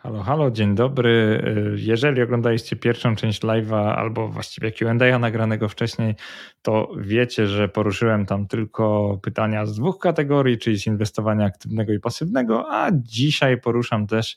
Halo, halo, dzień dobry. Jeżeli oglądaliście pierwszą część live'a albo właściwie Q&A nagranego wcześniej, to wiecie, że poruszyłem tam tylko pytania z dwóch kategorii, czyli z inwestowania aktywnego i pasywnego, a dzisiaj poruszam też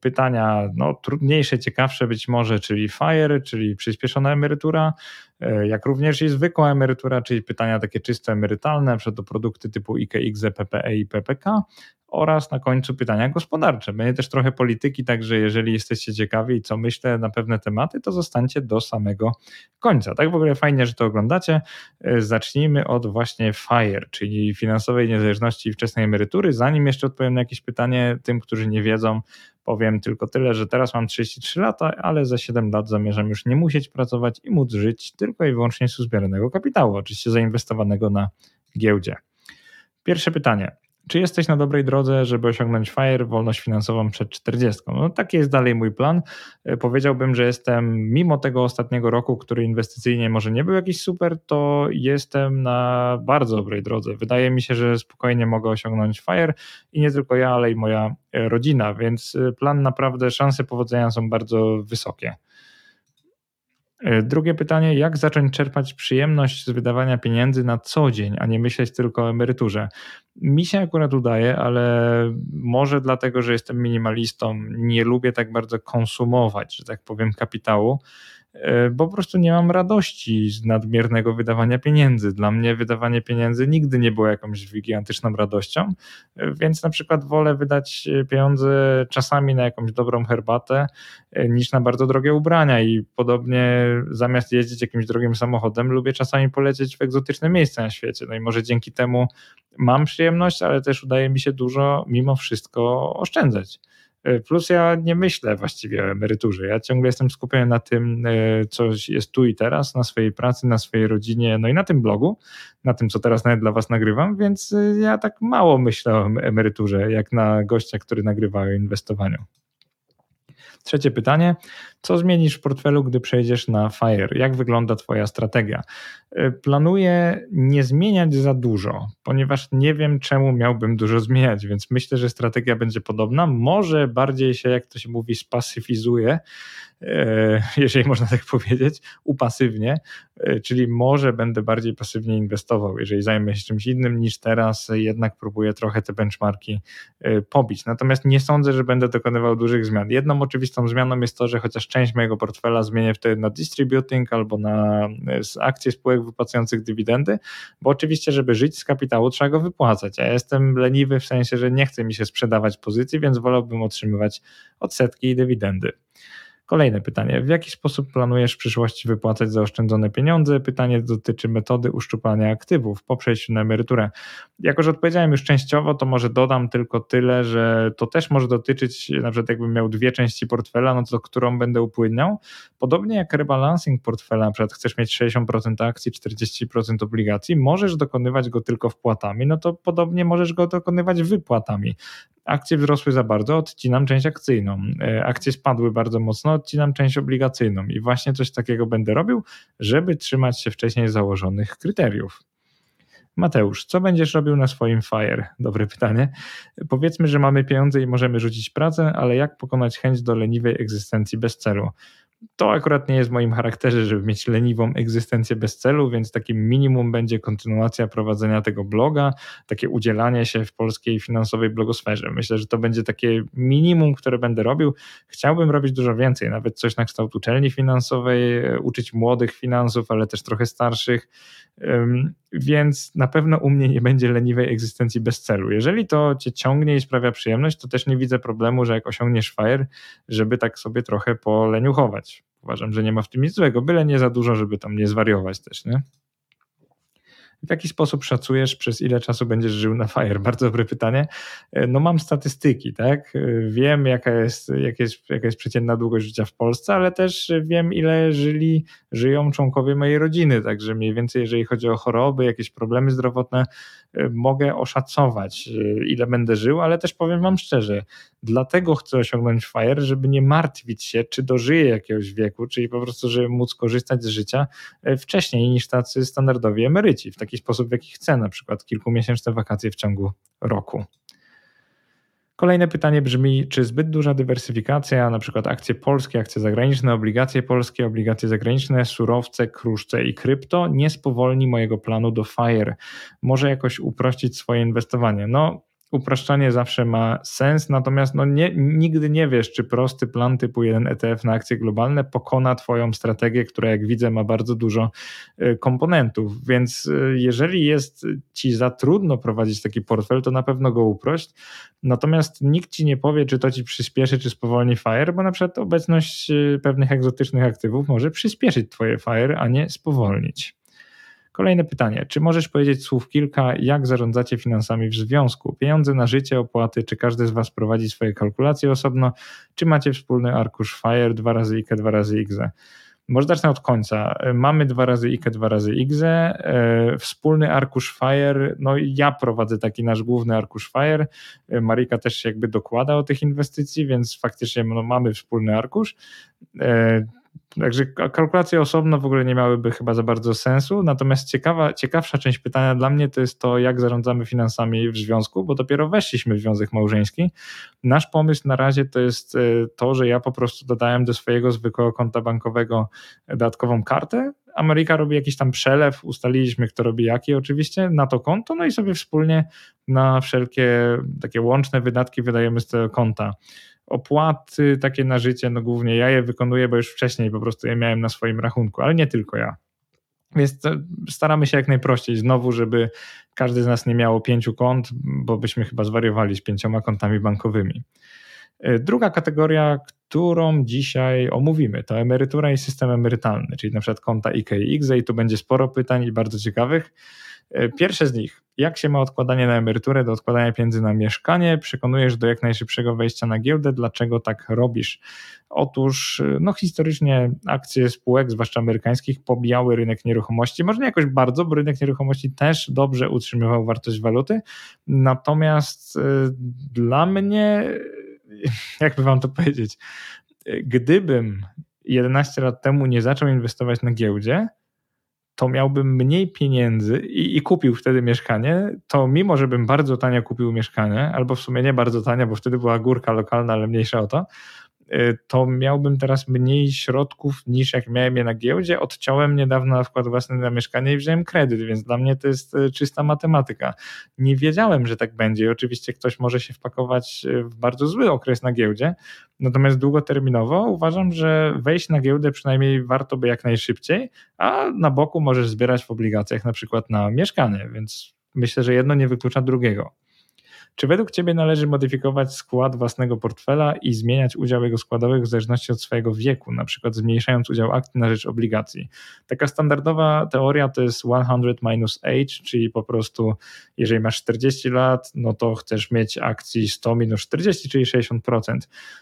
pytania no, trudniejsze, ciekawsze być może, czyli FIRE, czyli przyspieszona emerytura, e, jak również i zwykła emerytura, czyli pytania takie czysto emerytalne, przed to produkty typu IKX, PPE i PPK, oraz na końcu pytania gospodarcze. Będzie też trochę polityki, także jeżeli jesteście ciekawi, co myślę na pewne tematy, to zostańcie do samego końca. Tak w ogóle fajnie, że to oglądacie. E, zacznijmy od właśnie FIRE, czyli finansowej niezależności i wczesnej emerytury. Zanim jeszcze odpowiem na jakieś pytanie tym, którzy nie wiedzą, powiem tylko tyle, że teraz mam 33 lata, ale za 7 lat zamierzam już nie musieć pracować i móc żyć tylko i wyłącznie z uzbieranego kapitału, oczywiście zainwestowanego na giełdzie. Pierwsze pytanie. Czy jesteś na dobrej drodze, żeby osiągnąć FIRE, wolność finansową przed 40? No taki jest dalej mój plan. E, powiedziałbym, że jestem mimo tego ostatniego roku, który inwestycyjnie może nie był jakiś super, to jestem na bardzo dobrej drodze. Wydaje mi się, że spokojnie mogę osiągnąć FIRE i nie tylko ja, ale i moja e, rodzina, więc e, plan naprawdę, szanse powodzenia są bardzo wysokie. E, drugie pytanie, jak zacząć czerpać przyjemność z wydawania pieniędzy na co dzień, a nie myśleć tylko o emeryturze? Mi się akurat udaje, ale może dlatego, że jestem minimalistą, nie lubię tak bardzo konsumować, że tak powiem, kapitału bo po prostu nie mam radości z nadmiernego wydawania pieniędzy. Dla mnie wydawanie pieniędzy nigdy nie było jakąś gigantyczną radością, e, więc na przykład wolę wydać pieniądze czasami na jakąś dobrą herbatę e, niż na bardzo drogie ubrania i podobnie zamiast jeździć jakimś drogim samochodem lubię czasami polecieć w egzotyczne miejsca na świecie. No i może dzięki temu mam przyjemność, ale też udaje mi się dużo mimo wszystko oszczędzać. E, plus ja nie myślę właściwie o emeryturze. Ja ciągle jestem skupiony na tym, e, co jest tu i teraz, na swojej pracy, na swojej rodzinie, no i na tym blogu, na tym, co teraz nawet dla Was nagrywam, więc e, ja tak mało myślę o emeryturze, jak na gościa, który nagrywa o inwestowaniu. Trzecie pytanie. Co zmienisz w portfelu, gdy przejdziesz na FIRE? Jak wygląda Twoja strategia? E, planuję nie zmieniać za dużo, ponieważ nie wiem, czemu miałbym dużo zmieniać, więc myślę, że strategia będzie podobna. Może bardziej się, jak to się mówi, spasyfizuje, e, jeżeli można tak powiedzieć, upasywnie, e, czyli może będę bardziej pasywnie inwestował, jeżeli zajmę się czymś innym niż teraz, jednak próbuję trochę te benchmarki pobić. Natomiast nie sądzę, że będę dokonywał dużych zmian. Jedną oczywistą zmianą jest to, że chociaż część mojego portfela zmienię wtedy na distributing albo na akcje spółek wypłacających dywidendy, bo oczywiście, żeby żyć z kapitału, trzeba go wypłacać. Ja jestem leniwy w sensie, że nie chce mi się sprzedawać pozycji, więc wolałbym otrzymywać odsetki i dywidendy. Kolejne pytanie. W jaki sposób planujesz w przyszłości wypłacać zaoszczędzone pieniądze? Pytanie dotyczy metody uszczuplania aktywów po przejściu na emeryturę. Jako, że odpowiedziałem już częściowo, to może dodam tylko tyle, że to też może dotyczyć, na przykład jakbym miał dwie części portfela, no to którą będę upłynniał. Podobnie jak rebalancing portfela, na przykład chcesz mieć 60% akcji, 40% obligacji, możesz dokonywać go tylko wpłatami, no to podobnie możesz go dokonywać wypłatami akcje wzrosły za bardzo, odcinam część akcyjną. E, akcje spadły bardzo mocno, odcinam część obligacyjną. I właśnie coś takiego będę robił, żeby trzymać się wcześniej założonych kryteriów. Mateusz, co będziesz robił na swoim FIRE? Dobre pytanie. Powiedzmy, że mamy pieniądze i możemy rzucić pracę, ale jak pokonać chęć do leniwej egzystencji bez celu? To akurat nie jest w moim charakterze, żeby mieć leniwą egzystencję bez celu, więc takim minimum będzie kontynuacja prowadzenia tego bloga, takie udzielanie się w polskiej finansowej blogosferze. Myślę, że to będzie takie minimum, które będę robił. Chciałbym robić dużo więcej, nawet coś na kształt uczelni finansowej, uczyć młodych finansów, ale też trochę starszych, więc na pewno u mnie nie będzie leniwej egzystencji bez celu. Jeżeli to cię ciągnie i sprawia przyjemność, to też nie widzę problemu, że jak osiągniesz FIRE, żeby tak sobie trochę poleniuchować. Uważam, że nie ma w tym nic złego, byle nie za dużo, żeby tam nie zwariować też, nie? W jaki sposób szacujesz, przez ile czasu będziesz żył na FIRE? Bardzo dobre pytanie. E, no mam statystyki, tak? E, wiem, jaka jest, jaka jest, jaka jest przeciętna długość życia w Polsce, ale też wiem, ile żyli, żyją członkowie mojej rodziny, także mniej więcej, jeżeli chodzi o choroby, jakieś problemy zdrowotne, e, mogę oszacować, ile będę żył, ale też powiem wam szczerze, dlatego chcę osiągnąć FIRE, żeby nie martwić się, czy dożyję jakiegoś wieku, czyli po prostu, żeby móc korzystać z życia wcześniej niż tacy standardowi emeryci. W taki sposób, w jaki chcę, na przykład kilkumiesięczne wakacje w ciągu roku. Kolejne pytanie brzmi, czy zbyt duża dywersyfikacja, na przykład akcje polskie, akcje zagraniczne, obligacje polskie, obligacje zagraniczne, surowce, kruszce i krypto nie spowolni mojego planu do FIRE? Może jakoś uprościć swoje inwestowanie? No, upraszczanie zawsze ma sens, natomiast no nie, nigdy nie wiesz, czy prosty plan typu jeden ETF na akcje globalne pokona Twoją strategię, która jak widzę ma bardzo dużo y, komponentów. Więc y, jeżeli jest Ci za trudno prowadzić taki portfel, to na pewno go uprość. Natomiast nikt Ci nie powie, czy to Ci przyspieszy, czy spowolni FIRE, bo na przykład obecność y, pewnych egzotycznych aktywów może przyspieszyć Twoje FIRE, a nie spowolnić. Kolejne pytanie. Czy możesz powiedzieć słów kilka, jak zarządzacie finansami w związku? Pieniądze na życie, opłaty, czy każdy z Was prowadzi swoje kalkulacje osobno, czy macie wspólny arkusz FIRE, dwa razy IKE, dwa razy IGZE? Może zacznę od końca. Mamy dwa razy IKE, dwa razy IGZE. E, wspólny arkusz FIRE, no ja prowadzę taki nasz główny arkusz FIRE. E, Marika też się jakby dokłada o tych inwestycji, więc faktycznie no, mamy wspólny arkusz. Także kalkulacje osobno w ogóle nie miałyby chyba za bardzo sensu. Natomiast ciekawa, ciekawsza część pytania dla mnie to jest to, jak zarządzamy finansami w związku, bo dopiero weszliśmy w związek małżeński. Nasz pomysł na razie to jest e, to, że ja po prostu dodałem do swojego zwykłego konta bankowego dodatkową kartę. Ameryka robi jakiś tam przelew, ustaliliśmy, kto robi jaki oczywiście na to konto, no i sobie wspólnie na wszelkie takie łączne wydatki wydajemy z tego konta opłaty takie na życie, no głównie ja je wykonuję, bo już wcześniej po prostu je miałem na swoim rachunku, ale nie tylko ja. Więc staramy się jak najprościej, znowu, żeby każdy z nas nie miało pięciu kont, bo byśmy chyba zwariowali z pięcioma kontami bankowymi. E, druga kategoria, którą dzisiaj omówimy, to emerytura i system emerytalny, czyli na przykład konta IK i tu będzie sporo pytań i bardzo ciekawych. E, pierwsze z nich, jak się ma odkładanie na emeryturę do odkładania pieniędzy na mieszkanie? Przekonujesz do jak najszybszego wejścia na giełdę. Dlaczego tak robisz? Otóż e, no, historycznie akcje spółek, zwłaszcza amerykańskich, pobijały rynek nieruchomości. Może nie jakoś bardzo, bo rynek nieruchomości też dobrze utrzymywał wartość waluty. Natomiast dla mnie, jakby wam to powiedzieć, gdybym 11 lat temu nie zaczął inwestować na giełdzie, to miałbym mniej pieniędzy i, i, kupił wtedy mieszkanie, to mimo, że bym bardzo tanio kupił mieszkanie, albo w sumie nie bardzo tanio, bo wtedy była górka lokalna, ale mniejsza o to, to miałbym teraz mniej środków niż jak miałem je na giełdzie. Odciąłem niedawno na wkład własny na mieszkanie i wziąłem kredyt, więc dla mnie to jest y, czysta matematyka. Nie wiedziałem, że tak będzie oczywiście ktoś może się wpakować y, w bardzo zły okres na giełdzie, natomiast długoterminowo uważam, że wejść na giełdę przynajmniej warto by jak najszybciej, a na boku możesz zbierać w obligacjach na przykład na mieszkanie, więc myślę, że jedno nie wyklucza drugiego. Czy według Ciebie należy modyfikować skład własnego portfela i zmieniać udział jego składowych w zależności od swojego wieku, na przykład zmniejszając udział akcji na rzecz obligacji? Taka standardowa teoria to jest 100 minus age, czyli po prostu jeżeli masz 40 lat, no to chcesz mieć akcji 100 minus 40, czyli 60%.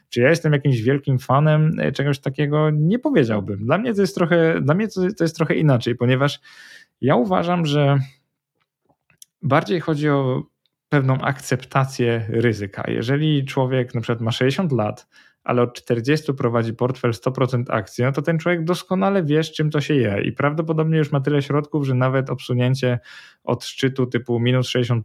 Czy ja jestem jakimś wielkim fanem e, czegoś takiego? Nie powiedziałbym. Dla mnie to jest trochę, dla mnie to jest trochę inaczej, ponieważ ja uważam, że bardziej chodzi o pewną akceptację ryzyka. Jeżeli człowiek na przykład ma 60 lat, ale od 40 prowadzi portfel 100% akcji, no to ten człowiek doskonale wie, z czym to się je i prawdopodobnie już ma tyle środków, że nawet obsunięcie od szczytu typu minus 60%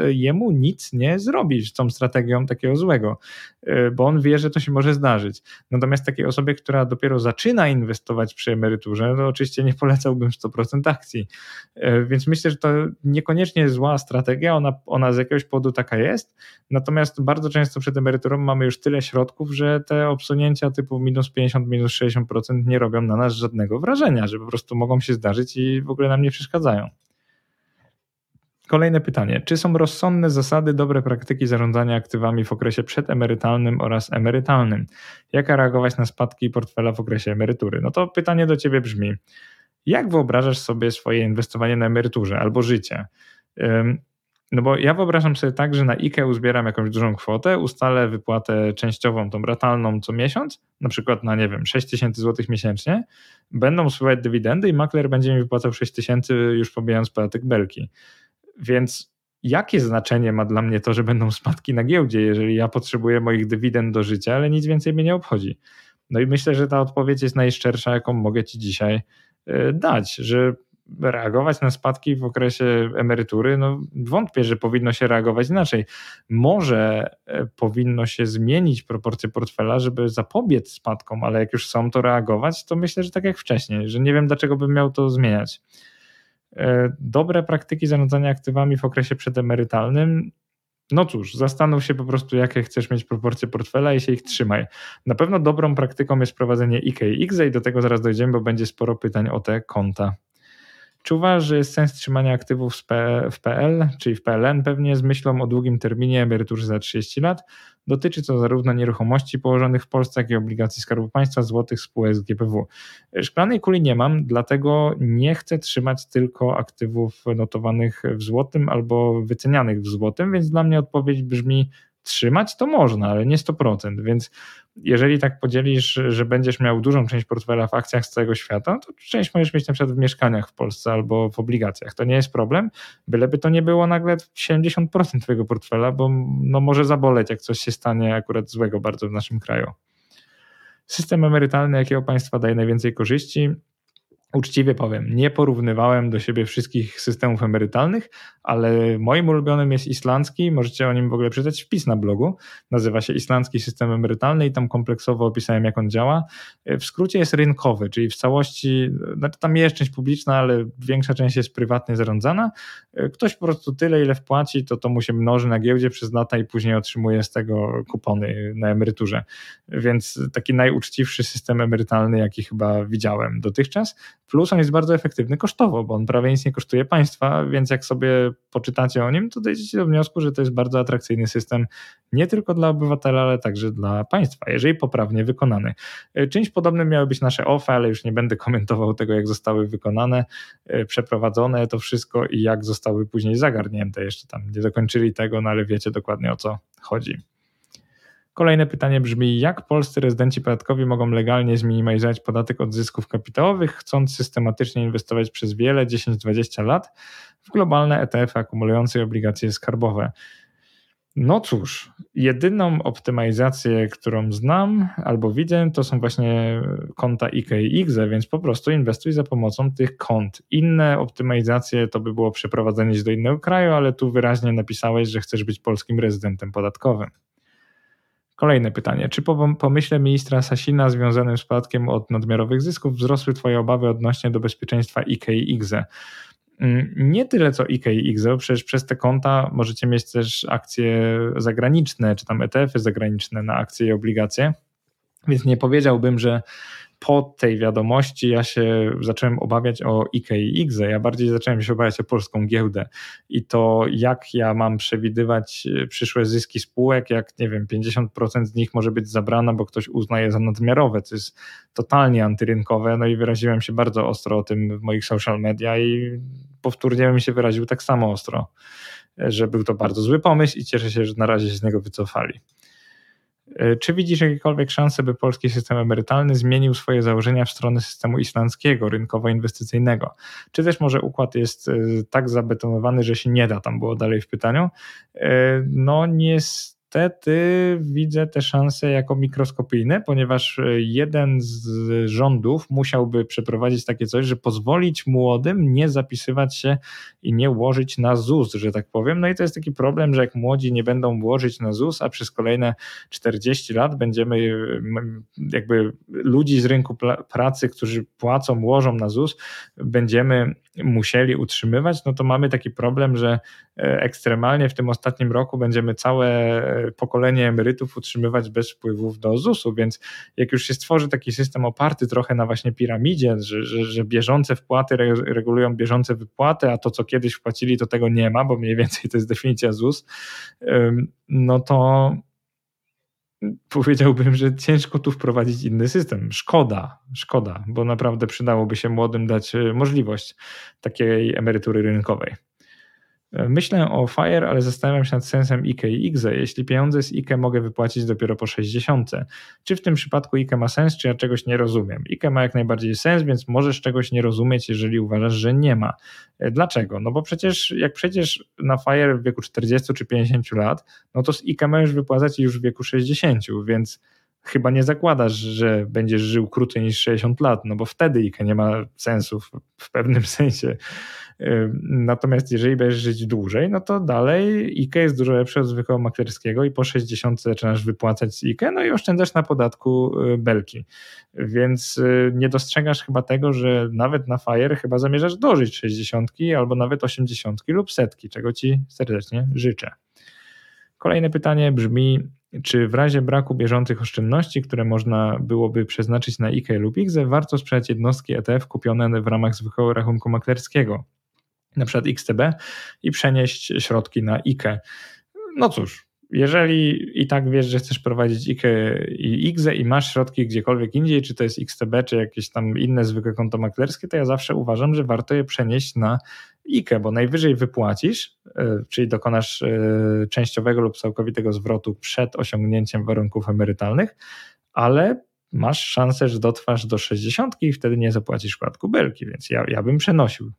e, jemu nic nie zrobi z tą strategią takiego złego, e, bo on wie, że to się może zdarzyć. Natomiast takiej osobie, która dopiero zaczyna inwestować przy emeryturze, to oczywiście nie polecałbym 100% akcji. E, więc myślę, że to niekoniecznie zła strategia, ona, ona z jakiegoś powodu taka jest, natomiast bardzo często przed emeryturą mamy już tyle środków, że te obsunięcia typu minus 50, minus 60% nie robią na nas żadnego wrażenia, że po prostu mogą się zdarzyć i w ogóle nam nie przeszkadzają. Kolejne pytanie. Czy są rozsądne zasady, dobre praktyki zarządzania aktywami w okresie przedemerytalnym oraz emerytalnym? Jak reagować na spadki portfela w okresie emerytury? No to pytanie do Ciebie brzmi. Jak wyobrażasz sobie swoje inwestowanie na emeryturze albo życie? No bo ja wyobrażam sobie tak, że na IKE uzbieram jakąś dużą kwotę, ustalę wypłatę częściową, tą ratalną co miesiąc, na przykład na, nie wiem, 6 tysięcy złotych miesięcznie, będą spływać dywidendy i makler będzie mi wypłacał 6 tysięcy już pobijając podatek belki. Więc jakie znaczenie ma dla mnie to, że będą spadki na giełdzie, jeżeli ja potrzebuję moich dywidend do życia, ale nic więcej mnie nie obchodzi? No i myślę, że ta odpowiedź jest najszczersza, jaką mogę Ci dzisiaj e, dać, że reagować na spadki w okresie emerytury? No, wątpię, że powinno się reagować inaczej. Może e, powinno się zmienić proporcje portfela, żeby zapobiec spadkom, ale jak już są, to reagować, to myślę, że tak jak wcześniej, że nie wiem, dlaczego bym miał to zmieniać. E, dobre praktyki zarządzania aktywami w okresie przedemerytalnym no cóż, zastanów się po prostu, jakie chcesz mieć proporcje portfela i się ich trzymaj. Na pewno dobrą praktyką jest prowadzenie IKX i do tego zaraz dojdziemy, bo będzie sporo pytań o te konta. Czy uważasz, że jest sens trzymania aktywów w PL, czyli w PLN pewnie z myślą o długim terminie emerytury za 30 lat? Dotyczy to zarówno nieruchomości położonych w Polsce, jak i obligacji Skarbu Państwa, złotych spółek z GPW. Szklanej kuli nie mam, dlatego nie chcę trzymać tylko aktywów notowanych w złotym albo wycenianych w złotym, więc dla mnie odpowiedź brzmi trzymać to można, ale nie 100%, więc jeżeli tak podzielisz, że będziesz miał dużą część portfela w akcjach z całego świata, to część możesz mieć na przykład w mieszkaniach w Polsce albo w obligacjach. To nie jest problem, byleby to nie było nagle 70% twojego portfela, bo no może zaboleć, jak coś się stanie akurat złego bardzo w naszym kraju. System emerytalny jakiego państwa daje najwięcej korzyści? Uczciwie powiem, nie porównywałem do siebie wszystkich systemów emerytalnych, ale moim ulubionym jest islandzki. Możecie o nim w ogóle przeczytać wpis na blogu. Nazywa się Islandzki System Emerytalny i tam kompleksowo opisałem, jak on działa. W skrócie jest rynkowy, czyli w całości, znaczy tam jest część publiczna, ale większa część jest prywatnie zarządzana. Ktoś po prostu tyle, ile wpłaci, to to mu się mnoży na giełdzie przez lata i później otrzymuje z tego kupony na emeryturze. Więc taki najuczciwszy system emerytalny, jaki chyba widziałem dotychczas Plus on jest bardzo efektywny kosztowo, bo on prawie nic nie kosztuje państwa, więc jak sobie poczytacie o nim, to dojdziecie do wniosku, że to jest bardzo atrakcyjny system nie tylko dla obywatela, ale także dla państwa, jeżeli poprawnie wykonany. Czymś podobnym miały być nasze OFE, ale już nie będę komentował tego, jak zostały wykonane, przeprowadzone to wszystko i jak zostały później zagarnięte. Jeszcze tam nie dokończyli tego, no ale wiecie dokładnie o co chodzi. Kolejne pytanie brzmi, jak polscy rezydenci podatkowi mogą legalnie zminimalizować podatek od zysków kapitałowych, chcąc systematycznie inwestować przez wiele, 10-20 lat w globalne ETF akumulujące obligacje skarbowe? No cóż, jedyną optymalizację, którą znam albo widzę, to są właśnie konta IKX, więc po prostu inwestuj za pomocą tych kont. Inne optymalizacje to by było przeprowadzenie się do innego kraju, ale tu wyraźnie napisałeś, że chcesz być polskim rezydentem podatkowym. Kolejne pytanie. Czy po pomyśle ministra Sasina związanym z spadkiem od nadmiarowych zysków wzrosły Twoje obawy odnośnie do bezpieczeństwa IKX? Mm, nie tyle co IKX, przecież przez te konta możecie mieć też akcje zagraniczne, czy tam ETF-y zagraniczne na akcje i obligacje. Więc nie powiedziałbym, że po tej wiadomości ja się zacząłem obawiać o IKX, ja bardziej zacząłem się obawiać o polską giełdę i to jak ja mam przewidywać e, przyszłe zyski spółek, jak nie wiem, 50% z nich może być zabrana, bo ktoś uznaje za nadmiarowe, co jest totalnie antyrynkowe, no i wyraziłem się bardzo ostro o tym w moich social media i powtórnie bym się wyraził tak samo ostro, e, że był to bardzo zły pomysł i cieszę się, że na razie się z niego wycofali. E, czy widzisz jakiekolwiek szanse, by polski system emerytalny zmienił swoje założenia w stronę systemu islandzkiego, rynkowo-inwestycyjnego? Czy też może układ jest e, tak zabetonowany, że się nie da, tam było dalej w pytaniu? E, no niestety niestety widzę te szanse jako mikroskopijne, ponieważ e, jeden z rządów musiałby przeprowadzić takie coś, że pozwolić młodym nie zapisywać się i nie łożyć na ZUS, że tak powiem. No i to jest taki problem, że jak młodzi nie będą łożyć na ZUS, a przez kolejne 40 lat będziemy jakby ludzi z rynku pracy, którzy płacą, łożą na ZUS, będziemy musieli utrzymywać, no to mamy taki problem, że e, ekstremalnie w tym ostatnim roku będziemy całe e, pokolenie emerytów utrzymywać bez wpływów do ZUS-u, więc jak już się stworzy taki system oparty trochę na właśnie piramidzie, że, że, że bieżące wpłaty regulują bieżące wypłaty, a to co kiedyś wpłacili to tego nie ma, bo mniej więcej to jest definicja ZUS, no to powiedziałbym, że ciężko tu wprowadzić inny system. Szkoda, szkoda, bo naprawdę przydałoby się młodym dać e, możliwość takiej emerytury rynkowej. Myślę o FIRE, ale zastanawiam się nad sensem IKE i IGZE. Jeśli pieniądze z IKE mogę wypłacić dopiero po 60, czy w tym przypadku IKE ma sens, czy ja czegoś nie rozumiem? IKE ma jak najbardziej sens, więc możesz czegoś nie rozumieć, jeżeli uważasz, że nie ma. E, dlaczego? No bo przecież jak przecież na FIRE w wieku 40 czy 50 lat, no to z IKE możesz wypłacać już w wieku 60, więc chyba nie zakładasz, że będziesz żył krócej niż 60 lat, no bo wtedy IKE nie ma sensu w, w pewnym sensie. Natomiast jeżeli będziesz żyć dłużej, no to dalej IKE jest dużo lepsze od zwykłego maklerskiego i po 60 zaczynasz wypłacać z IKE, no i oszczędzasz na podatku y, belki. Więc y, nie dostrzegasz chyba tego, że nawet na FIRE chyba zamierzasz dożyć 60 albo nawet 80 lub setki, czego ci serdecznie życzę. Kolejne pytanie brzmi, czy w razie braku bieżących oszczędności, które można byłoby przeznaczyć na IKE lub IGZE, warto sprzedać jednostki ETF kupione w ramach zwykłego rachunku maklerskiego, na przykład XTB i przenieść środki na IKE? No cóż, jeżeli i tak wiesz, że chcesz prowadzić IKE i IGZE i masz środki gdziekolwiek indziej, czy to jest XTB, czy jakieś tam inne zwykłe konto maklerskie, to ja zawsze uważam, że warto je przenieść na IKE, bo najwyżej wypłacisz, e, czyli dokonasz e, częściowego lub całkowitego zwrotu przed osiągnięciem warunków emerytalnych, ale masz szansę, że dotrwasz do 60 i wtedy nie zapłacisz składku belki, więc ja, ja bym przenosił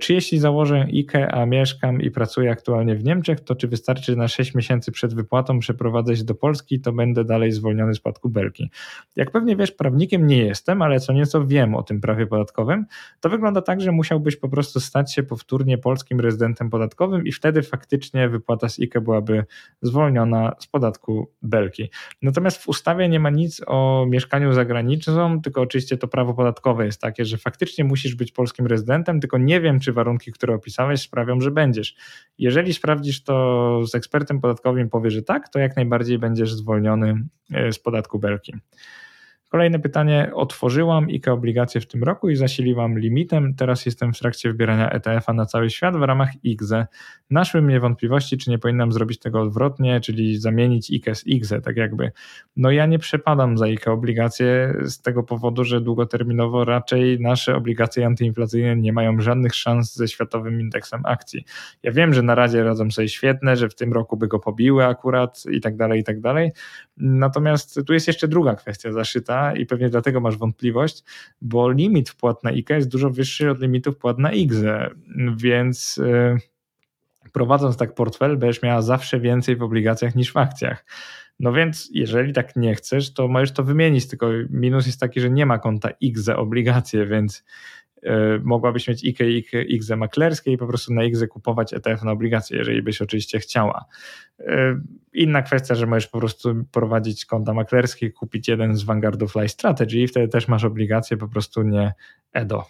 czy jeśli założę IKE, a mieszkam i pracuję aktualnie w Niemczech, to czy wystarczy, na 6 miesięcy przed wypłatą przeprowadzę się do Polski, to będę dalej zwolniony z spadku belki? Jak pewnie wiesz, prawnikiem nie jestem, ale co nieco wiem o tym prawie podatkowym, to wygląda tak, że musiałbyś po prostu stać się powtórnie polskim rezydentem podatkowym i wtedy faktycznie wypłata z IKE byłaby zwolniona z podatku belki. Natomiast w ustawie nie ma nic o mieszkaniu za granicą, tylko oczywiście to prawo podatkowe jest takie, że faktycznie musisz być polskim rezydentem, tylko nie wiem, czy warunki, które opisałeś, sprawią, że będziesz. Jeżeli sprawdzisz to z ekspertem podatkowym, powie, że tak, to jak najbardziej będziesz zwolniony e, z podatku belki. Kolejne pytanie. Otworzyłam IKE obligacje w tym roku i zasiliłam limitem. Teraz jestem w trakcie wybierania ETF-a na cały świat w ramach IGZE. Naszły mnie wątpliwości, czy nie powinnam zrobić tego odwrotnie, czyli zamienić IKE z IGZE, tak jakby. No ja nie przepadam za IKE obligacje z tego powodu, że długoterminowo raczej nasze obligacje antyinflacyjne nie mają żadnych szans ze światowym indeksem akcji. Ja wiem, że na razie radzą sobie świetne, że w tym roku by go pobiły akurat i tak dalej, i tak dalej. Natomiast tu jest jeszcze druga kwestia zaszyta, i pewnie dlatego masz wątpliwość, bo limit wpłat na IKE jest dużo wyższy od limitu wpłat na IGZE, więc y, prowadząc tak portfel, będziesz miała zawsze więcej w obligacjach niż w akcjach. No więc jeżeli tak nie chcesz, to możesz to wymienić, tylko minus jest taki, że nie ma konta IGZE obligacje, więc E, mogłabyś mieć IKE i IKE maklerskie i po prostu na IKE kupować ETF na obligacje, jeżeli byś oczywiście chciała. Inna kwestia, że możesz po prostu prowadzić konta maklerskie, kupić jeden z Vanguardów Life Strategy i wtedy też masz obligacje, po prostu nie EDO.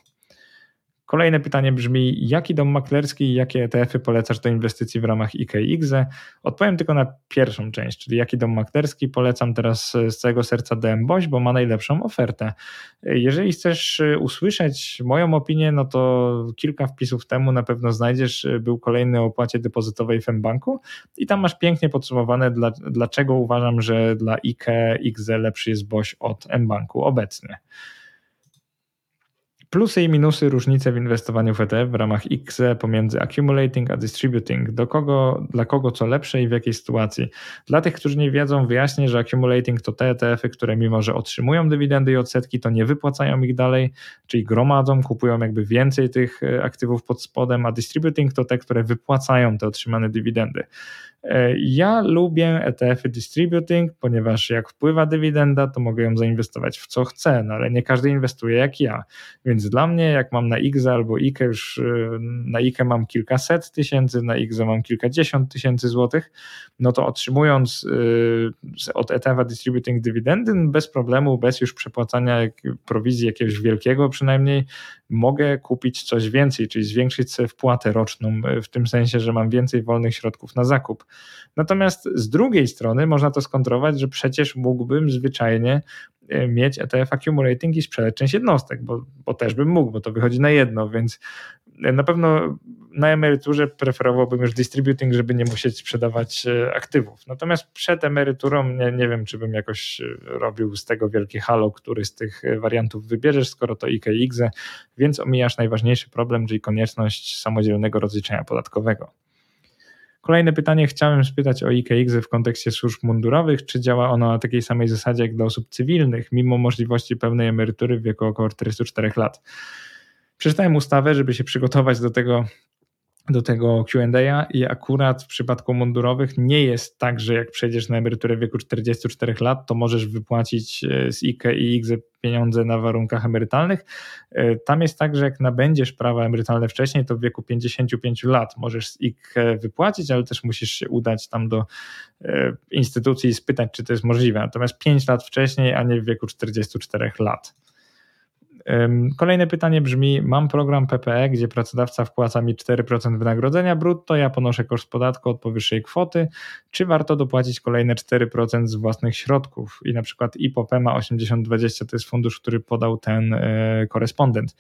Kolejne pytanie brzmi, jaki dom maklerski i jakie ETF-y polecasz do inwestycji w ramach IKE Odpowiem tylko na pierwszą część, czyli jaki dom maklerski polecam teraz z całego serca DM Boś, bo ma najlepszą ofertę. Jeżeli chcesz usłyszeć moją opinię, no to kilka wpisów temu na pewno znajdziesz, był kolejny o opłacie depozytowej w mBanku i tam masz pięknie podsumowane, dla, dlaczego uważam, że dla IKE lepszy jest Boś od mBanku obecnie. Plusy i minusy, różnice w inwestowaniu w ETF w ramach XE pomiędzy accumulating a distributing. Do kogo, dla kogo co lepsze i w jakiej sytuacji. Dla tych, którzy nie wiedzą, wyjaśnię, że accumulating to te ETF-y, które mimo, że otrzymują dywidendy i odsetki, to nie wypłacają ich dalej, czyli gromadzą, kupują jakby więcej tych e, aktywów pod spodem, a distributing to te, które wypłacają te otrzymane dywidendy. E, ja lubię ETF-y distributing, ponieważ jak wpływa dywidenda, to mogę ją zainwestować w co chcę, no ale nie każdy inwestuje jak ja. Więc dla mnie, jak mam na X albo IKE, już e, na IKE mam kilkaset tysięcy, na X mam kilkadziesiąt tysięcy złotych, no to otrzymując e, od ETF-a distributing dywidendy, bez problemu, bez już przepłacania prowizji jakiegoś wielkiego przynajmniej, mogę kupić coś więcej, czyli zwiększyć sobie wpłatę roczną, w tym sensie, że mam więcej wolnych środków na zakup. Natomiast z drugiej strony można to skontrować, że przecież mógłbym zwyczajnie e, mieć ETF accumulating i sprzedać część jednostek, bo, bo też bym mógł, bo to wychodzi na jedno, więc e, na pewno na emeryturze preferowałbym już distributing, żeby nie musieć sprzedawać e, aktywów. Natomiast przed emeryturą nie, nie wiem, czy bym jakoś robił z tego wielkie halo, który z tych wariantów wybierzesz, skoro to IKX, więc omijasz najważniejszy problem, czyli konieczność samodzielnego rozliczenia podatkowego. Kolejne pytanie chciałem spytać o IKX w kontekście służb mundurowych. Czy działa ono na takiej samej zasadzie jak dla osób cywilnych, mimo możliwości pełnej emerytury w wieku około 44 lat? Przeczytałem ustawę, żeby się przygotować do tego do tego QA i akurat w przypadku mundurowych nie jest tak, że jak przejdziesz na emeryturę w wieku 44 lat, to możesz wypłacić e, z IKE i IGZE pieniądze na warunkach emerytalnych. E, tam jest tak, że jak nabędziesz prawa emerytalne wcześniej, to w wieku 55 lat możesz z IKE wypłacić, ale też musisz się udać tam do e, instytucji i spytać, czy to jest możliwe. Natomiast 5 lat wcześniej, a nie w wieku 44 lat. Kolejne pytanie brzmi: Mam program PPE, gdzie pracodawca wpłaca mi 4% wynagrodzenia brutto, ja ponoszę koszt podatku od powyższej kwoty. Czy warto dopłacić kolejne 4% z własnych środków? I na przykład IPOP ma 8020 to jest fundusz, który podał ten e, korespondent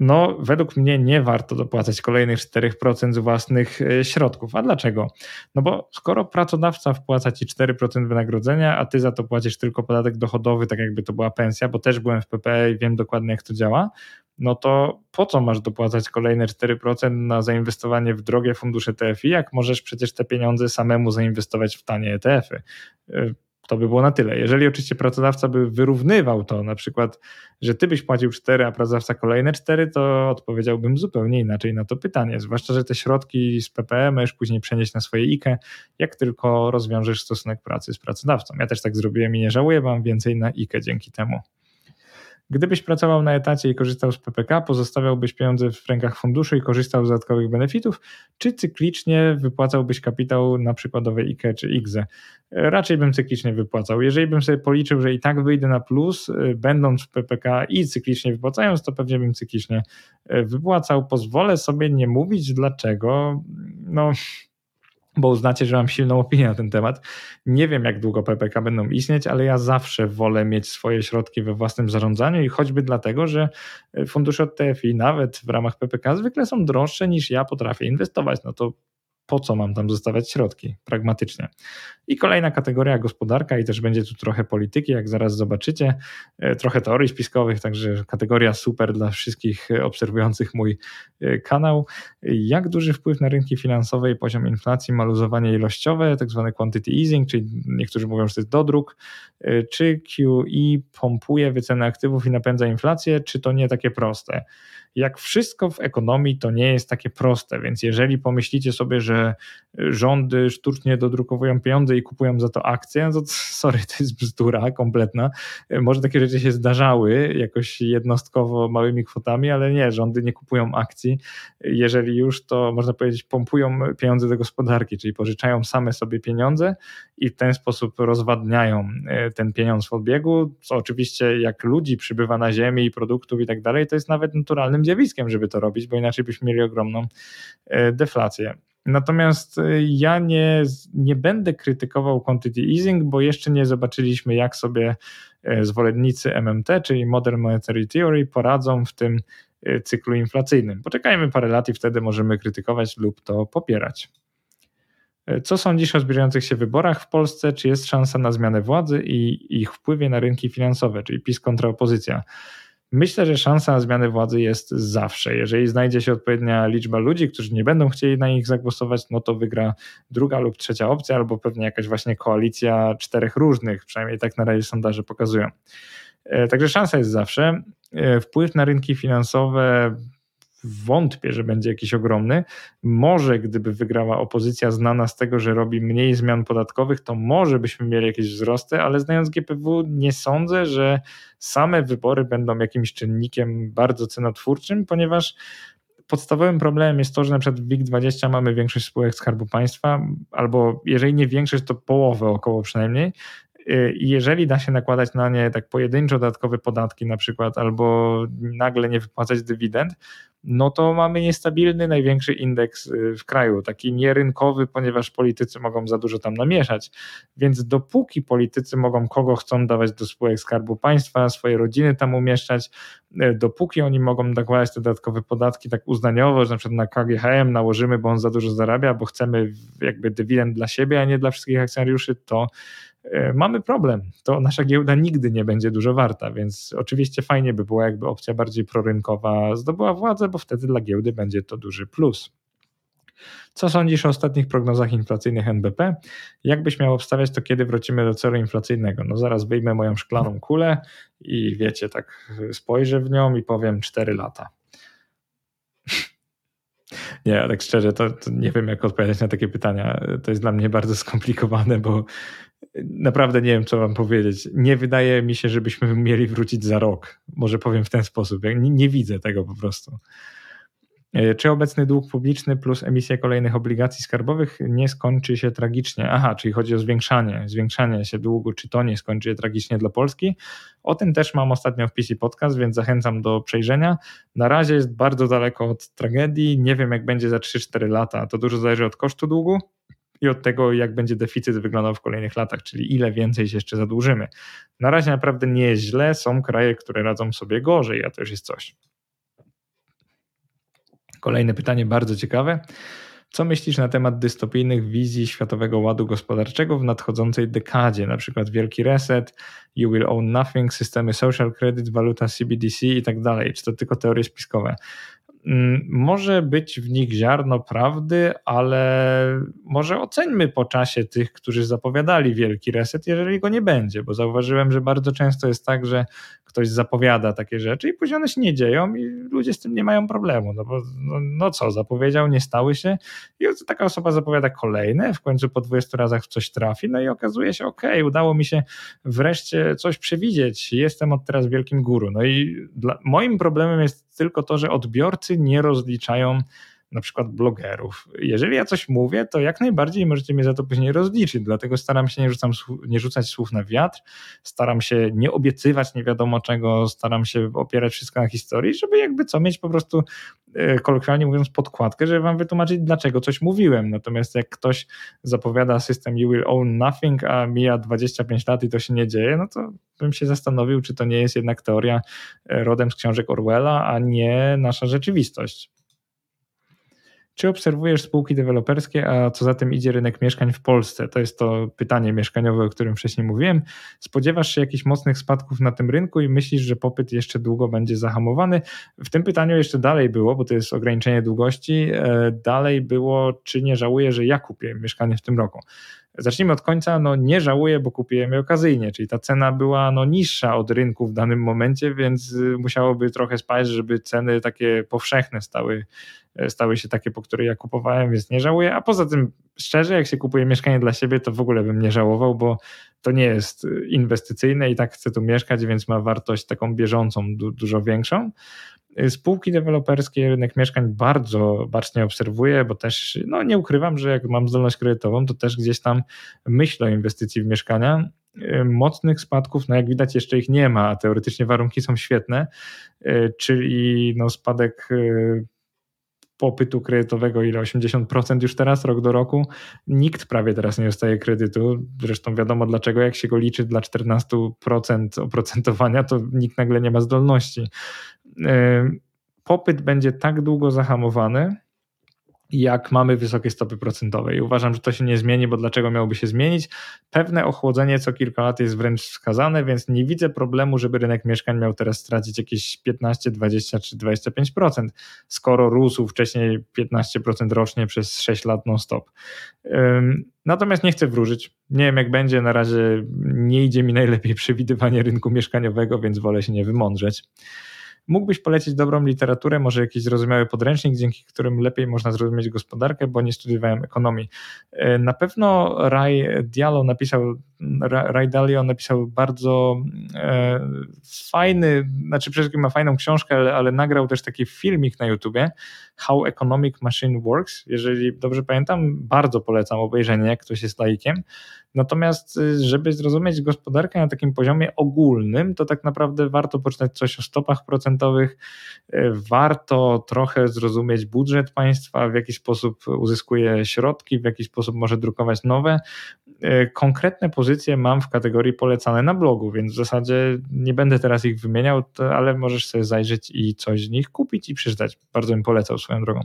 no według mnie nie warto dopłacać kolejnych 4% z własnych e, środków. A dlaczego? No bo skoro pracodawca wpłaca ci 4% wynagrodzenia, a ty za to płacisz tylko podatek dochodowy, tak jakby to była pensja, bo też byłem w PPE i wiem dokładnie jak to działa, no to po co masz dopłacać kolejne 4% na zainwestowanie w drogie fundusze TFI, jak możesz przecież te pieniądze samemu zainwestować w tanie ETF-y? To by było na tyle. Jeżeli oczywiście pracodawca by wyrównywał to, na przykład, że ty byś płacił 4, a pracodawca kolejne 4, to odpowiedziałbym zupełnie inaczej na to pytanie. Zwłaszcza, że te środki z PPE możesz później przenieść na swoje IKE, jak tylko rozwiążesz stosunek pracy z pracodawcą. Ja też tak zrobiłem i nie żałuję, mam więcej na IKE dzięki temu. Gdybyś pracował na etacie i korzystał z PPK, pozostawiałbyś pieniądze w rękach funduszu i korzystał z dodatkowych benefitów, czy cyklicznie wypłacałbyś kapitał na przykładowe IKE czy IGZE? Raczej bym cyklicznie wypłacał. Jeżeli bym sobie policzył, że i tak wyjdę na plus, y, będąc w PPK i cyklicznie wypłacając, to pewnie bym cyklicznie y, wypłacał. Pozwolę sobie nie mówić dlaczego. No, bo uznacie, że mam silną opinię na ten temat. Nie wiem, jak długo PPK będą istnieć, ale ja zawsze wolę mieć swoje środki we własnym zarządzaniu i choćby dlatego, że fundusze od TFI nawet w ramach PPK zwykle są droższe niż ja potrafię inwestować. No to po co mam tam zostawiać środki, pragmatycznie. I kolejna kategoria gospodarka i też będzie tu trochę polityki, jak zaraz zobaczycie, e, trochę teorii spiskowych, także kategoria super dla wszystkich obserwujących mój e, kanał. Jak duży wpływ na rynki finansowe i poziom inflacji ma luzowanie ilościowe, tak quantity easing, czyli niektórzy mówią, że to jest dodruk, e, czy QE pompuje wycenę aktywów i napędza inflację, czy to nie takie proste? jak wszystko w ekonomii to nie jest takie proste, więc jeżeli pomyślicie sobie, że rządy sztucznie dodrukowują pieniądze i kupują za to akcje, no to sorry, to jest bzdura kompletna. Może takie rzeczy się zdarzały jakoś jednostkowo małymi kwotami, ale nie, rządy nie kupują akcji. Jeżeli już, to można powiedzieć pompują pieniądze do gospodarki, czyli pożyczają same sobie pieniądze i w ten sposób rozwadniają e, ten pieniądz w obiegu, co oczywiście jak ludzi przybywa na ziemi i produktów i tak dalej, to jest nawet naturalnym zjawiskiem, żeby to robić, bo inaczej byśmy mieli ogromną e, deflację. Natomiast e, ja nie, nie będę krytykował quantity easing, bo jeszcze nie zobaczyliśmy, jak sobie e, zwolennicy MMT, czyli Modern Monetary Theory, poradzą w tym cyklu inflacyjnym. Poczekajmy parę lat i wtedy możemy krytykować lub to popierać. Co sądzisz o zbliżających się wyborach w Polsce? Czy jest szansa na zmianę władzy i ich wpływie na rynki finansowe, czyli PiS kontra opozycja? Myślę, że szansa na zmianę władzy jest zawsze. Jeżeli znajdzie się odpowiednia liczba ludzi, którzy nie będą chcieli na nich zagłosować, no to wygra druga lub trzecia opcja, albo pewnie jakaś właśnie koalicja czterech różnych, przynajmniej tak na razie sondaże pokazują. E, także szansa jest zawsze. E, wpływ na rynki finansowe wątpię, że będzie jakiś ogromny. Może gdyby wygrała opozycja znana z tego, że robi mniej zmian podatkowych, to może byśmy mieli jakieś wzrosty, ale znając GPW nie sądzę, że same wybory będą jakimś czynnikiem bardzo cenotwórczym, ponieważ podstawowym problemem jest to, że na przykład w WIG20 mamy większość spółek Skarbu Państwa, albo jeżeli nie większość, to połowę około przynajmniej, Y, I jeżeli da się nakładać na nie tak pojedynczo dodatkowe podatki, na przykład, albo nagle nie wypłacać dywidend, no to mamy niestabilny największy indeks y, w kraju, taki nierynkowy, ponieważ politycy mogą za dużo tam namieszać. Więc dopóki politycy mogą kogo chcą dawać do spółek Skarbu Państwa, swoje rodziny tam umieszczać, y, dopóki oni mogą nakładać te dodatkowe podatki tak uznaniowo, że na przykład na KGHM nałożymy, bo on za dużo zarabia, bo chcemy jakby dywidend dla siebie, a nie dla wszystkich akcjonariuszy, to mamy problem. To nasza giełda nigdy nie będzie dużo warta, więc oczywiście fajnie by było, jakby opcja bardziej prorynkowa zdobyła władzę, bo wtedy dla giełdy będzie to duży plus. Co sądzisz o ostatnich prognozach inflacyjnych NBP? Jakbyś miał obstawiać to, kiedy wrócimy do celu inflacyjnego? No zaraz wyjmę moją szklaną kulę i wiecie, tak spojrzę w nią i powiem 4 lata. Nie, tak szczerze, to, to, nie wiem, jak odpowiadać na takie pytania. To jest dla mnie bardzo skomplikowane, bo naprawdę nie wiem, co wam powiedzieć. Nie wydaje mi się, żebyśmy mieli wrócić za rok. Może powiem w ten sposób. Nie, nie widzę tego po prostu. E, czy obecny dług publiczny plus emisja kolejnych obligacji skarbowych nie skończy się tragicznie? Aha, czyli chodzi o zwiększanie, zwiększanie się długu, czy to nie skończy się tragicznie dla Polski? O tym też mam ostatnio w PC Podcast, więc zachęcam do przejrzenia. Na razie jest bardzo daleko od tragedii. Nie wiem, jak będzie za 3-4 lata. To dużo zależy od kosztu długu i od tego, jak będzie deficyt wyglądał w kolejnych latach, czyli ile więcej się jeszcze zadłużymy. Na razie naprawdę nie źle. Są kraje, które radzą sobie gorzej, a to już jest coś. Kolejne pytanie, bardzo ciekawe. Co myślisz na temat dystopijnych wizji Światowego Ładu Gospodarczego w nadchodzącej dekadzie, na przykład wielki reset, you will own nothing, systemy social credit, waluta CBDC i tak dalej? Czy to tylko teorie spiskowe? Mm, może być w nich ziarno prawdy, ale może oceńmy po czasie tych, którzy zapowiadali wielki reset, jeżeli go nie będzie, bo zauważyłem, że bardzo często jest tak, że ktoś zapowiada takie rzeczy i później one się nie dzieją i ludzie z tym nie mają problemu, no bo no, no co, zapowiedział, nie stały się i taka osoba zapowiada kolejne, w końcu po 20 razach coś trafi, no i okazuje się, ok, udało mi się wreszcie coś przewidzieć, jestem od teraz wielkim guru. No i dla, moim problemem jest tylko to, że odbiorcy nie rozliczają na przykład blogerów. Jeżeli ja coś mówię, to jak najbardziej możecie mnie za to później rozliczyć, dlatego staram się nie, rzucam, nie rzucać słów na wiatr, staram się nie obiecywać nie wiadomo czego, staram się opierać wszystko na historii, żeby jakby co mieć po prostu e, kolokwialnie mówiąc podkładkę, żeby wam wytłumaczyć dlaczego coś mówiłem. Natomiast jak ktoś zapowiada system you will own nothing, a mija 25 lat i to się nie dzieje, no to bym się zastanowił, czy to nie jest jednak teoria e, rodem z książek Orwella, a nie nasza rzeczywistość. Czy obserwujesz spółki deweloperskie, a co za tym idzie rynek mieszkań w Polsce? To jest to pytanie mieszkaniowe, o którym wcześniej mówiłem. Spodziewasz się jakichś mocnych spadków na tym rynku i myślisz, że popyt jeszcze długo będzie zahamowany? W tym pytaniu jeszcze dalej było, bo to jest ograniczenie długości, e, dalej było, czy nie żałuję, że ja kupię mieszkanie w tym roku. Zacznijmy od końca, no nie żałuję, bo kupiłem je okazyjnie, czyli ta cena była no niższa od rynku w danym momencie, więc y, musiałoby trochę spaść, żeby ceny takie powszechne stały E, stały się takie, po które ja kupowałem, więc nie żałuję. A poza tym, szczerze, jak się kupuje mieszkanie dla siebie, to w ogóle bym nie żałował, bo to nie jest inwestycyjne i tak chcę tu mieszkać, więc ma wartość taką bieżącą, du dużo większą. E, spółki deweloperskie, rynek mieszkań bardzo bacznie obserwuję, bo też no, nie ukrywam, że jak mam zdolność kredytową, to też gdzieś tam myślę o inwestycji w mieszkania. E, mocnych spadków, no jak widać, jeszcze ich nie ma, a teoretycznie warunki są świetne, czyli no spadek popytu kredytowego, ile 80% już teraz, rok do roku. Nikt prawie teraz nie dostaje kredytu. Zresztą wiadomo dlaczego, jak się go liczy dla 14% oprocentowania, to nikt nagle nie ma zdolności. Popyt będzie tak długo zahamowany, jak mamy wysokie stopy procentowe. I uważam, że to się nie zmieni, bo dlaczego miałoby się zmienić? Pewne ochłodzenie co kilka lat jest wręcz wskazane, więc nie widzę problemu, żeby rynek mieszkań miał teraz stracić jakieś 15, 20 czy 25%, skoro rósł wcześniej 15% rocznie przez 6 lat non-stop. Natomiast nie chcę wróżyć. Nie wiem, jak będzie. Na razie nie idzie mi najlepiej przewidywanie rynku mieszkaniowego, więc wolę się nie wymądrzeć. Mógłbyś polecić dobrą literaturę, może jakiś zrozumiały podręcznik, dzięki którym lepiej można zrozumieć gospodarkę, bo nie studiowałem ekonomii. E, na pewno Ray Diallo napisał, Ray Dalio napisał bardzo e, fajny, znaczy przede wszystkim ma fajną książkę, ale, ale nagrał też taki filmik na YouTubie, How Economic Machine Works. Jeżeli dobrze pamiętam, bardzo polecam obejrzenie, jak ktoś jest laikiem. Natomiast, y, żeby zrozumieć gospodarkę na takim poziomie ogólnym, to tak naprawdę warto poczytać coś o stopach procentowych, y, warto trochę zrozumieć budżet państwa, w jaki sposób uzyskuje środki, w jaki sposób może drukować nowe. Y, konkretne pozycje mam w kategorii polecane na blogu, więc w zasadzie nie będę teraz ich wymieniał, ale możesz sobie zajrzeć i coś z nich kupić i przeczytać. Bardzo bym polecał swoją drogą.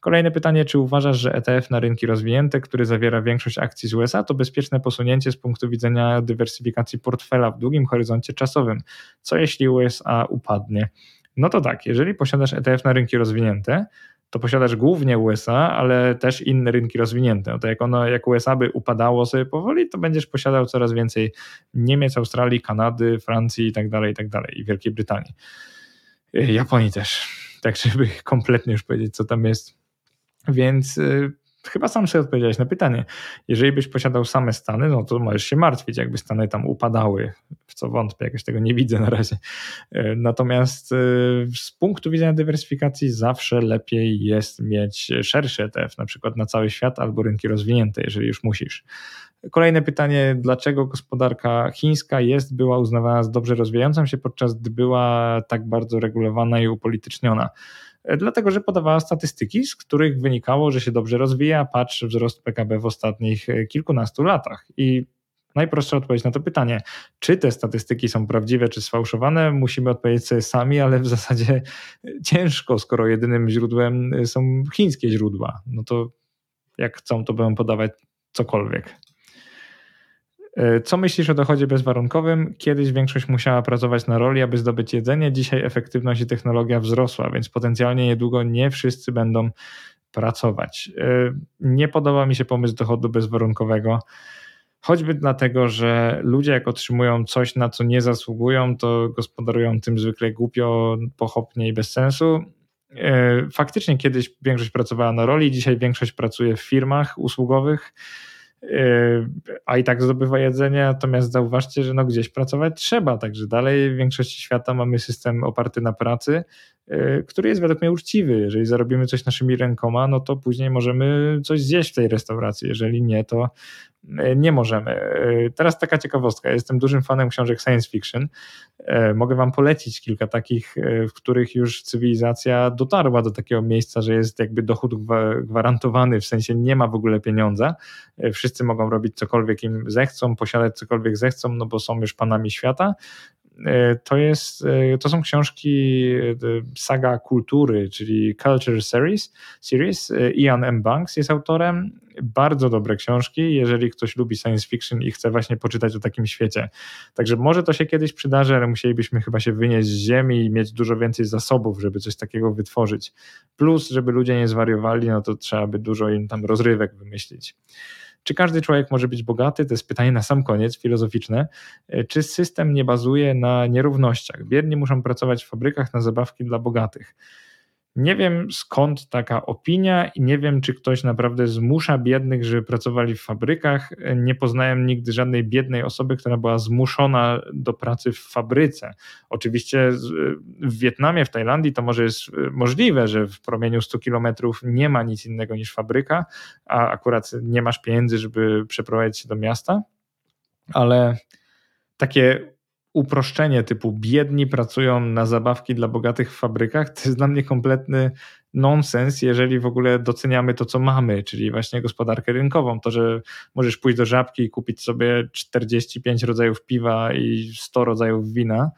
Kolejne pytanie, czy uważasz, że ETF na rynki rozwinięte, który zawiera większość akcji z USA, to bezpieczne posunięcie z punktu widzenia dywersyfikacji portfela w długim horyzoncie czasowym? Co jeśli USA upadnie? No to tak, jeżeli posiadasz ETF na rynki rozwinięte, to posiadasz głównie USA, ale też inne rynki rozwinięte. No to jak ono, jak USA by upadało sobie powoli, to będziesz posiadał coraz więcej Niemiec, Australii, Kanady, Francji i tak dalej, i tak dalej, i Wielkiej Brytanii. Japonii też. Tak, żeby kompletnie już powiedzieć, co tam jest Więc chyba sam sobie odpowiedziałeś na pytanie. Jeżeli byś posiadał same Stany, no to możesz się martwić, jakby Stany tam upadały, w co wątpię, jakoś tego nie widzę na razie. E, natomiast e, z punktu widzenia dywersyfikacji zawsze lepiej jest mieć szerszy ETF, na przykład na cały świat albo rynki rozwinięte, jeżeli już musisz. Kolejne pytanie, dlaczego gospodarka chińska jest, była uznawana za dobrze rozwijającą się, podczas gdy była tak bardzo regulowana i upolityczniona? E, dlatego że podawała statystyki, z których wynikało, że się dobrze rozwija, patrz wzrost PKB w ostatnich e, kilkunastu latach. I najprostsza odpowiedź na to pytanie, czy te statystyki są prawdziwe, czy sfałszowane, musimy odpowiedzieć sobie sami, ale w zasadzie ciężko, skoro jedynym źródłem e, są chińskie źródła. No to jak chcą, to będą podawać cokolwiek. E, co myślisz o dochodzie bezwarunkowym? Kiedyś większość musiała pracować na roli, aby zdobyć jedzenie. Dzisiaj efektywność i technologia wzrosła, więc potencjalnie niedługo nie wszyscy będą pracować. E, nie podoba mi się pomysł dochodu bezwarunkowego. Choćby dlatego, że ludzie, jak otrzymują coś, na co nie zasługują, to gospodarują tym zwykle głupio, pochopnie i bez sensu. E, faktycznie kiedyś większość pracowała na roli, dzisiaj większość pracuje w firmach usługowych a i tak zdobywa jedzenie, natomiast zauważcie, że no gdzieś pracować trzeba, także dalej w większości świata mamy system oparty na pracy, y, który jest według mnie uczciwy. Jeżeli zarobimy coś naszymi rękoma, no to później możemy coś zjeść w tej restauracji, jeżeli nie, to nie możemy. Y, teraz taka ciekawostka. Jestem dużym fanem książek science fiction. Mogę Wam polecić kilka takich, w których już cywilizacja dotarła do takiego miejsca, że jest jakby dochód gwarantowany, w sensie nie ma w ogóle pieniądza. Wszyscy mogą robić cokolwiek im zechcą, posiadać cokolwiek zechcą, no bo są już panami świata. E, to, jest, e, to są książki e, saga kultury, czyli Culture Series. series. Ian M. Banks jest autorem. Bardzo dobre książki, jeżeli ktoś lubi science fiction i chce właśnie poczytać o takim świecie. Także może to się kiedyś przydarzy, ale musielibyśmy chyba się wynieść z ziemi i mieć dużo więcej zasobów, żeby coś takiego wytworzyć. Plus, żeby ludzie nie zwariowali, no to trzeba by dużo im tam rozrywek wymyślić. Czy każdy człowiek może być bogaty? To jest pytanie na sam koniec, filozoficzne. E, czy system nie bazuje na nierównościach? Biedni muszą pracować w fabrykach na zabawki dla bogatych. Nie wiem skąd taka opinia i nie wiem, czy ktoś naprawdę zmusza biednych, żeby pracowali w fabrykach. Nie poznałem nigdy żadnej biednej osoby, która była zmuszona do pracy w fabryce. Oczywiście w Wietnamie, w Tajlandii to może jest możliwe, że w promieniu 100 kilometrów nie ma nic innego niż fabryka, a akurat nie masz pieniędzy, żeby przeprowadzić się do miasta, ale takie uproszczenie typu biedni pracują na zabawki dla bogatych w fabrykach, to jest dla mnie kompletny nonsens, jeżeli w ogóle doceniamy to, co mamy, czyli właśnie gospodarkę rynkową. To, że możesz pójść do żabki i kupić sobie 45 rodzajów piwa i 100 rodzajów wina,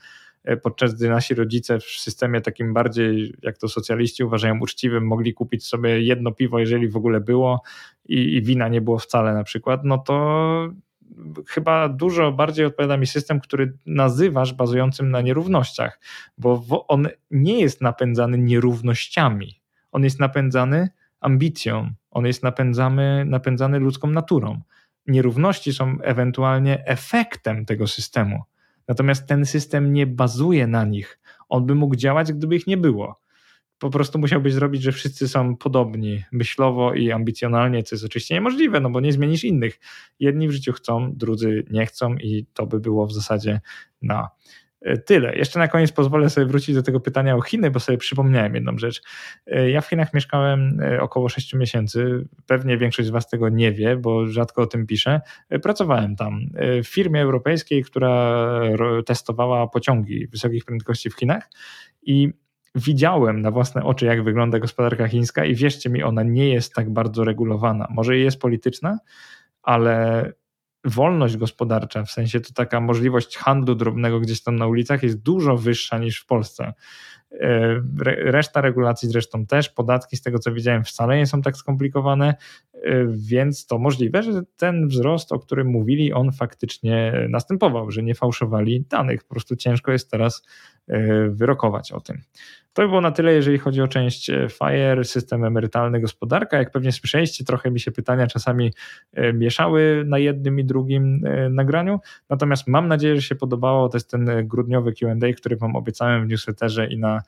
e, podczas gdy nasi rodzice w systemie takim bardziej, jak to socjaliści uważają, uczciwym, mogli kupić sobie jedno piwo, jeżeli w ogóle było i, i wina nie było wcale na przykład, no to chyba dużo bardziej odpowiada mi system, który nazywasz bazującym na nierównościach, bo on nie jest napędzany nierównościami. On jest napędzany ambicją, on jest napędzany, napędzany ludzką naturą. Nierówności są ewentualnie efektem tego systemu. Natomiast ten system nie bazuje na nich. On by mógł działać, gdyby ich nie było po prostu musiałbyś zrobić, że wszyscy są podobni myślowo i ambicjonalnie, co jest oczywiście niemożliwe, no bo nie zmienisz innych. Jedni w życiu chcą, drudzy nie chcą i to by było w zasadzie na e, Tyle. Jeszcze na koniec pozwolę sobie wrócić do tego pytania o Chiny, bo sobie przypomniałem jedną rzecz. E, ja w Chinach mieszkałem e, około 6 miesięcy. Pewnie większość z Was tego nie wie, bo rzadko o tym piszę. Pracowałem tam w firmie europejskiej, która testowała pociągi wysokich prędkości w Chinach i widziałem na własne oczy, jak wygląda gospodarka chińska, i wierzcie mi, ona nie jest tak bardzo regulowana. Może jest polityczna, ale wolność gospodarcza, w sensie to taka możliwość handlu drobnego gdzieś tam na ulicach jest dużo wyższa niż w Polsce. E, reszta regulacji zresztą też, podatki z tego co widziałem wcale nie są tak skomplikowane, e, więc to możliwe, że ten wzrost, o którym mówili, on faktycznie następował, że nie fałszowali danych. Po prostu ciężko jest teraz e, wyrokować o tym. To by było na tyle, jeżeli chodzi o część FIRE, system emerytalny, gospodarka. Jak pewnie słyszeliście, trochę mi się pytania czasami mieszały na jednym i drugim nagraniu. Natomiast mam nadzieję, że się podobało. To jest ten grudniowy QA, który Wam obiecałem w newsletterze i na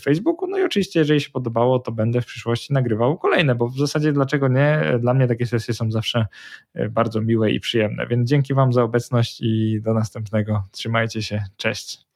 Facebooku. No i oczywiście, jeżeli się podobało, to będę w przyszłości nagrywał kolejne, bo w zasadzie dlaczego nie? Dla mnie takie sesje są zawsze bardzo miłe i przyjemne. Więc dzięki Wam za obecność i do następnego. Trzymajcie się. Cześć.